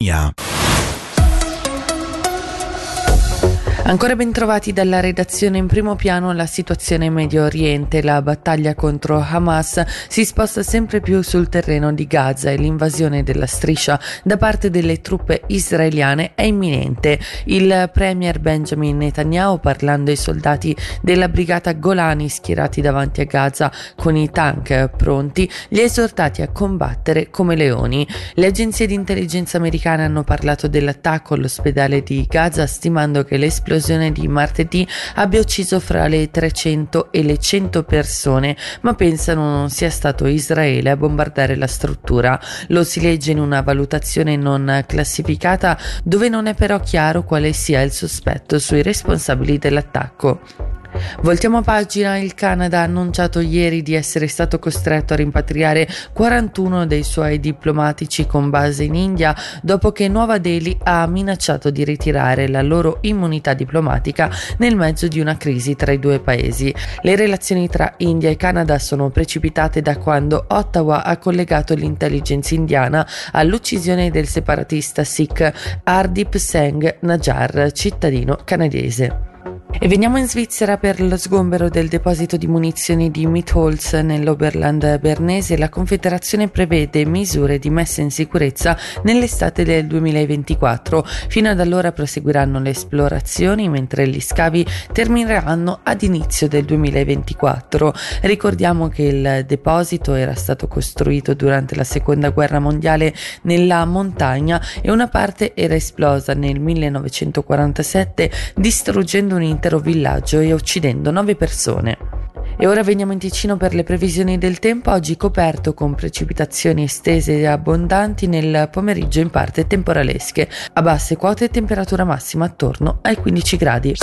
Ja. Ancora ben trovati dalla redazione in primo piano la situazione in Medio Oriente. La battaglia contro Hamas si sposta sempre più sul terreno di Gaza e l'invasione della striscia da parte delle truppe israeliane è imminente. Il premier Benjamin Netanyahu, parlando ai soldati della brigata Golani schierati davanti a Gaza con i tank pronti, li ha esortati a combattere come leoni. Le agenzie di intelligenza americane hanno parlato dell'attacco all'ospedale di Gaza stimando che l'esplosione l'esplosione di martedì abbia ucciso fra le 300 e le 100 persone, ma pensano non sia stato Israele a bombardare la struttura. Lo si legge in una valutazione non classificata dove non è però chiaro quale sia il sospetto sui responsabili dell'attacco. Voltiamo pagina, il Canada ha annunciato ieri di essere stato costretto a rimpatriare 41 dei suoi diplomatici con base in India dopo che Nuova Delhi ha minacciato di ritirare la loro immunità diplomatica nel mezzo di una crisi tra i due paesi. Le relazioni tra India e Canada sono precipitate da quando Ottawa ha collegato l'intelligence indiana all'uccisione del separatista Sikh Ardip Singh Najjar, cittadino canadese. E veniamo in Svizzera per lo sgombero del deposito di munizioni di Mitholz nell'Oberland bernese. La Confederazione prevede misure di messa in sicurezza nell'estate del 2024. Fino ad allora proseguiranno le esplorazioni mentre gli scavi termineranno ad inizio del 2024. Ricordiamo che il deposito era stato costruito durante la seconda guerra mondiale nella montagna e una parte era esplosa nel 1947 distruggendo un intero villaggio e uccidendo nove persone. E ora veniamo in Ticino per le previsioni del tempo, oggi coperto con precipitazioni estese e abbondanti nel pomeriggio in parte temporalesche, a basse quote temperatura massima attorno ai 15 gradi.